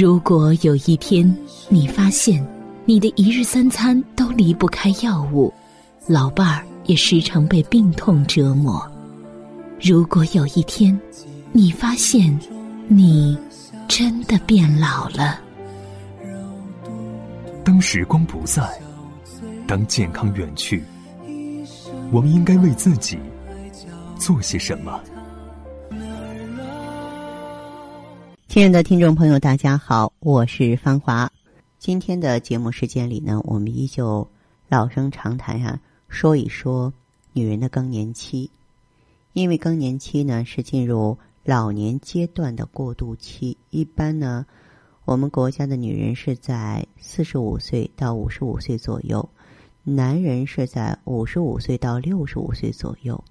如果有一天你发现你的一日三餐都离不开药物，老伴儿也时常被病痛折磨；如果有一天你发现你真的变老了，当时光不在，当健康远去，我们应该为自己做些什么？亲爱的听众朋友，大家好，我是芳华。今天的节目时间里呢，我们依旧老生常谈呀，说一说女人的更年期。因为更年期呢是进入老年阶段的过渡期，一般呢，我们国家的女人是在四十五岁到五十五岁左右，男人是在五十五岁到六十五岁左右。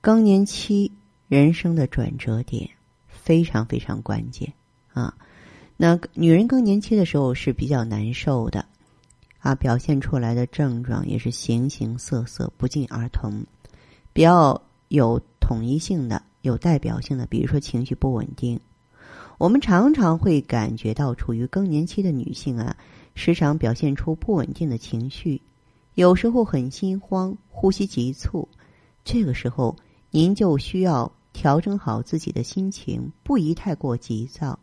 更年期，人生的转折点。非常非常关键啊！那女人更年期的时候是比较难受的啊，表现出来的症状也是形形色色、不尽而同。比较有统一性的、有代表性的，比如说情绪不稳定。我们常常会感觉到，处于更年期的女性啊，时常表现出不稳定的情绪，有时候很心慌、呼吸急促。这个时候，您就需要。调整好自己的心情，不宜太过急躁，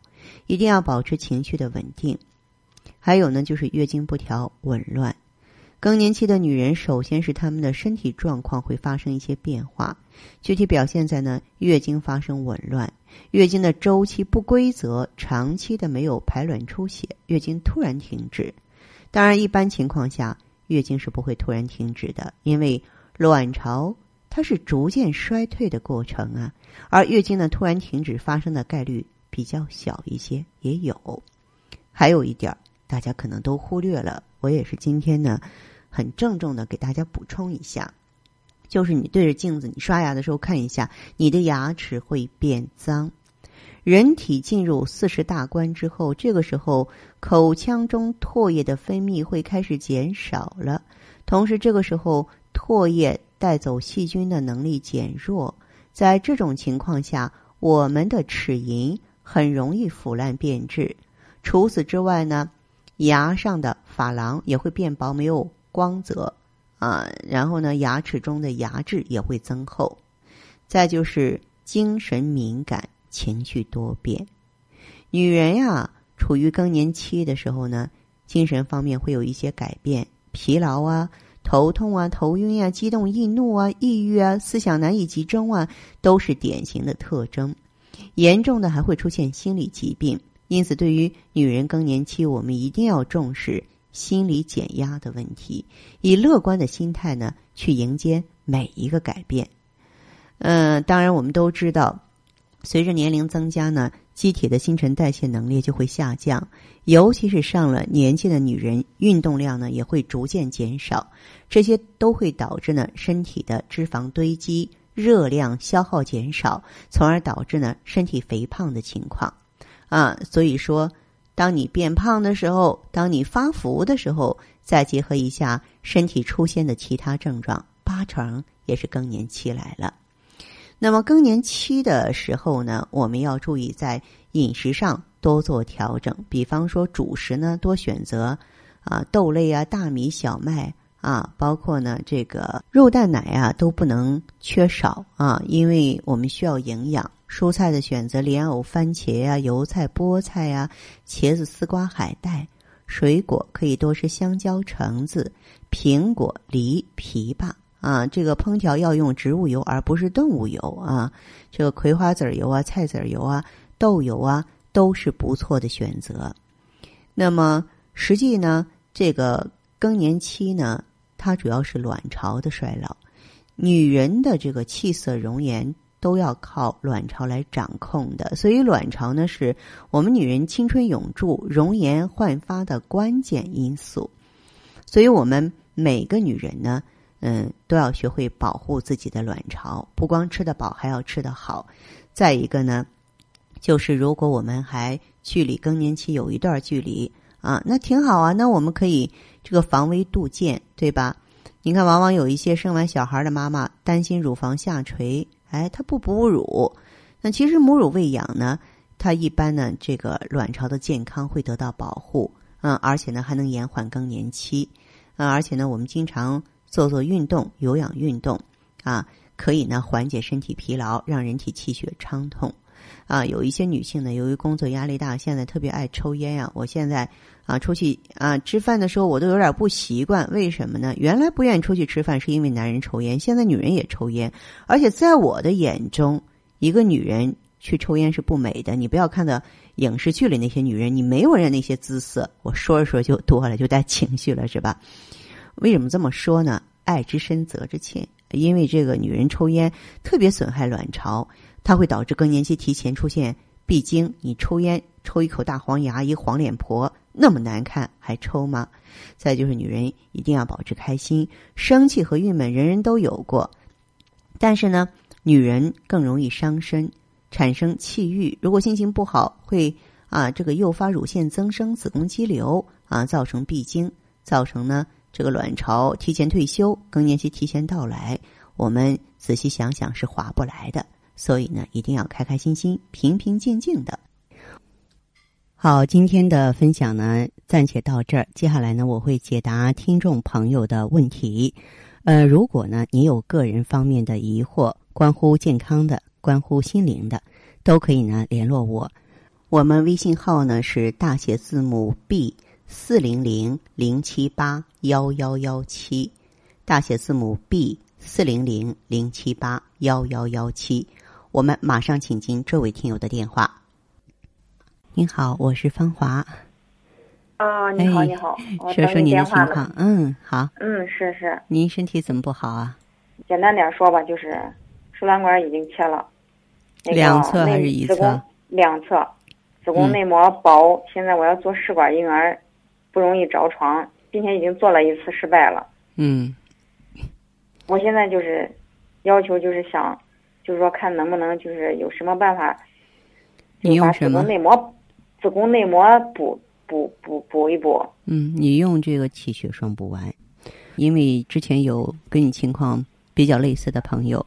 一定要保持情绪的稳定。还有呢，就是月经不调、紊乱。更年期的女人，首先是她们的身体状况会发生一些变化，具体表现在呢，月经发生紊乱，月经的周期不规则，长期的没有排卵出血，月经突然停止。当然，一般情况下，月经是不会突然停止的，因为卵巢。它是逐渐衰退的过程啊，而月经呢突然停止发生的概率比较小一些，也有。还有一点大家可能都忽略了，我也是今天呢很郑重的给大家补充一下，就是你对着镜子，你刷牙的时候看一下，你的牙齿会变脏。人体进入四十大关之后，这个时候口腔中唾液的分泌会开始减少了，同时这个时候唾液。带走细菌的能力减弱，在这种情况下，我们的齿龈很容易腐烂变质。除此之外呢，牙上的珐琅也会变薄，没有光泽啊。然后呢，牙齿中的牙质也会增厚。再就是精神敏感，情绪多变。女人呀，处于更年期的时候呢，精神方面会有一些改变，疲劳啊。头痛啊，头晕啊，激动易怒啊，抑郁啊，思想难以集中啊，都是典型的特征。严重的还会出现心理疾病。因此，对于女人更年期，我们一定要重视心理减压的问题，以乐观的心态呢去迎接每一个改变。嗯，当然，我们都知道，随着年龄增加呢。机体的新陈代谢能力就会下降，尤其是上了年纪的女人，运动量呢也会逐渐减少，这些都会导致呢身体的脂肪堆积、热量消耗减少，从而导致呢身体肥胖的情况。啊，所以说，当你变胖的时候，当你发福的时候，再结合一下身体出现的其他症状，八成也是更年期来了。那么更年期的时候呢，我们要注意在饮食上多做调整，比方说主食呢多选择啊豆类啊、大米、小麦啊，包括呢这个肉蛋奶啊都不能缺少啊，因为我们需要营养。蔬菜的选择莲藕、番茄呀、油菜、菠菜呀、茄子、丝瓜、海带。水果可以多吃香蕉、橙子、苹果、梨、枇杷。啊，这个烹调要用植物油而不是动物油啊。这个葵花籽油啊、菜籽油啊、豆油啊，都是不错的选择。那么，实际呢，这个更年期呢，它主要是卵巢的衰老。女人的这个气色、容颜都要靠卵巢来掌控的，所以卵巢呢，是我们女人青春永驻、容颜焕发的关键因素。所以我们每个女人呢。嗯，都要学会保护自己的卵巢，不光吃得饱，还要吃得好。再一个呢，就是如果我们还距离更年期有一段距离啊，那挺好啊。那我们可以这个防微杜渐，对吧？你看，往往有一些生完小孩的妈妈担心乳房下垂，哎，她不哺乳。那其实母乳喂养呢，它一般呢，这个卵巢的健康会得到保护，嗯，而且呢还能延缓更年期，嗯，而且呢我们经常做做运动，有氧运动，啊，可以呢缓解身体疲劳，让人体气血畅通。啊，有一些女性呢，由于工作压力大，现在特别爱抽烟呀。我现在啊，出去啊吃饭的时候，我都有点不习惯。为什么呢？原来不愿意出去吃饭，是因为男人抽烟。现在女人也抽烟，而且在我的眼中，一个女人去抽烟是不美的。你不要看到影视剧里那些女人，你没有人那些姿色。我说着说就多了，就带情绪了，是吧？为什么这么说呢？爱之深，责之切。因为这个女人抽烟特别损害卵巢。它会导致更年期提前出现闭经。你抽烟抽一口大黄牙，一黄脸婆，那么难看还抽吗？再就是女人一定要保持开心，生气和郁闷人人都有过，但是呢，女人更容易伤身，产生气郁。如果心情不好，会啊这个诱发乳腺增生、子宫肌瘤啊，造成闭经，造成呢这个卵巢提前退休，更年期提前到来。我们仔细想想，是划不来的。所以呢，一定要开开心心、平平静静的。好，今天的分享呢，暂且到这儿。接下来呢，我会解答听众朋友的问题。呃，如果呢，你有个人方面的疑惑，关乎健康的、关乎心灵的，都可以呢联络我。我们微信号呢是大写字母 B 四零零零七八幺幺幺七，大写字母 B 四零零零七八幺幺幺七。我们马上请进这位听友的电话。您好，我是芳华。啊，你好，你好，说说您的情况。嗯，好。嗯，是是。您身体怎么不好啊？简单点说吧，就是输卵管已经切了。两侧还是一侧？两侧，子宫内膜薄，现在我要做试管婴儿，不容易着床，并且已经做了一次失败了。嗯。我现在就是要求，就是想。就是说，看能不能就是有什么办法，你用什么子宫内膜？子宫内膜补补补补一补。嗯，你用这个气血双补丸，因为之前有跟你情况比较类似的朋友，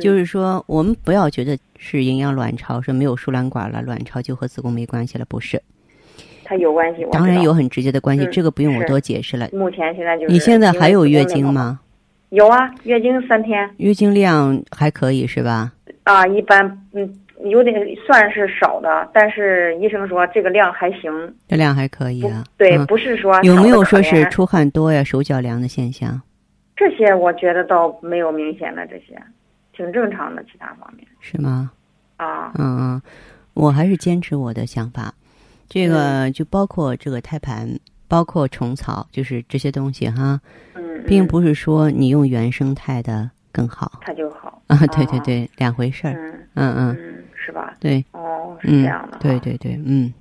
就是说我们不要觉得是营养卵巢，说没有输卵管了，卵巢就和子宫没关系了，不是？它有关系，当然有很直接的关系，这个不用我多解释了。目前现在就是你现在还有月经吗？有啊，月经三天，月经量还可以是吧？啊，一般，嗯，有点算是少的，但是医生说这个量还行。这量还可以啊。对，不是说有没有说是出汗多呀、手脚凉的现象？这些我觉得倒没有明显的这些，挺正常的。其他方面是吗？啊，嗯嗯，我还是坚持我的想法，这个就包括这个胎盘，包括虫草，就是这些东西哈。嗯。并不是说你用原生态的更好，它就好啊！对对对，两回事儿。嗯嗯嗯，是吧？对。哦，是这样的。对对对，嗯。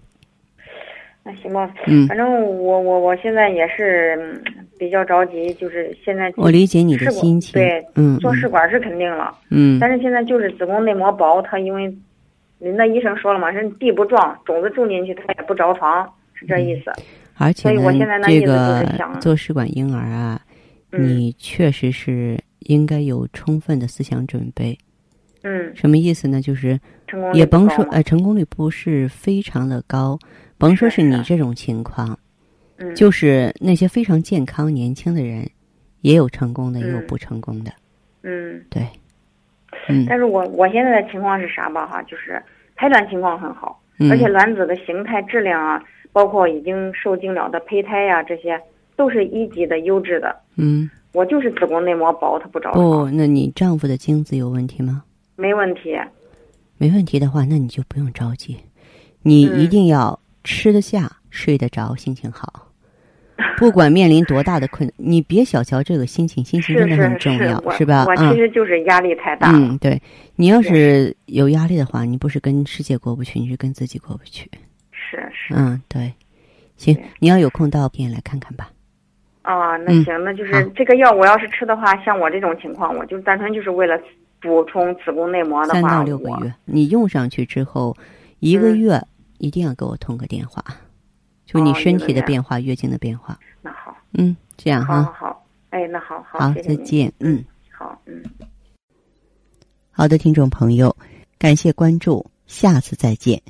那行吧，嗯，反正我我我现在也是比较着急，就是现在我理解你的心情，对，嗯，做试管是肯定了，嗯，但是现在就是子宫内膜薄，它因为人那医生说了嘛，是地不壮，种子种进去它也不着床，是这意思。而且呢，这个做试管婴儿啊。你确实是应该有充分的思想准备。嗯，什么意思呢？就是也甭说呃，成功率不是非常的高，甭说是你这种情况，嗯，就是那些非常健康年轻的人，也有成功的，也有不成功的。嗯，对，嗯。但是我我现在的情况是啥吧？哈，就是排卵情况很好，而且卵子的形态、质量啊，包括已经受精了的胚胎呀，这些。都是一级的优质的，嗯，我就是子宫内膜薄，它不着不，那你丈夫的精子有问题吗？没问题，没问题的话，那你就不用着急，你一定要吃得下、睡得着、心情好。不管面临多大的困难，你别小瞧这个心情，心情真的很重要，是吧？我其实就是压力太大嗯，对，你要是有压力的话，你不是跟世界过不去，你是跟自己过不去。是是。嗯，对，行，你要有空到店来看看吧。啊，那行，那就是这个药，我要是吃的话，像我这种情况，我就单纯就是为了补充子宫内膜的话，三到六个月，你用上去之后，一个月一定要给我通个电话，就你身体的变化、月经的变化。那好，嗯，这样哈，好，好，哎，那好好，再见，嗯，好，嗯，好的，听众朋友，感谢关注，下次再见。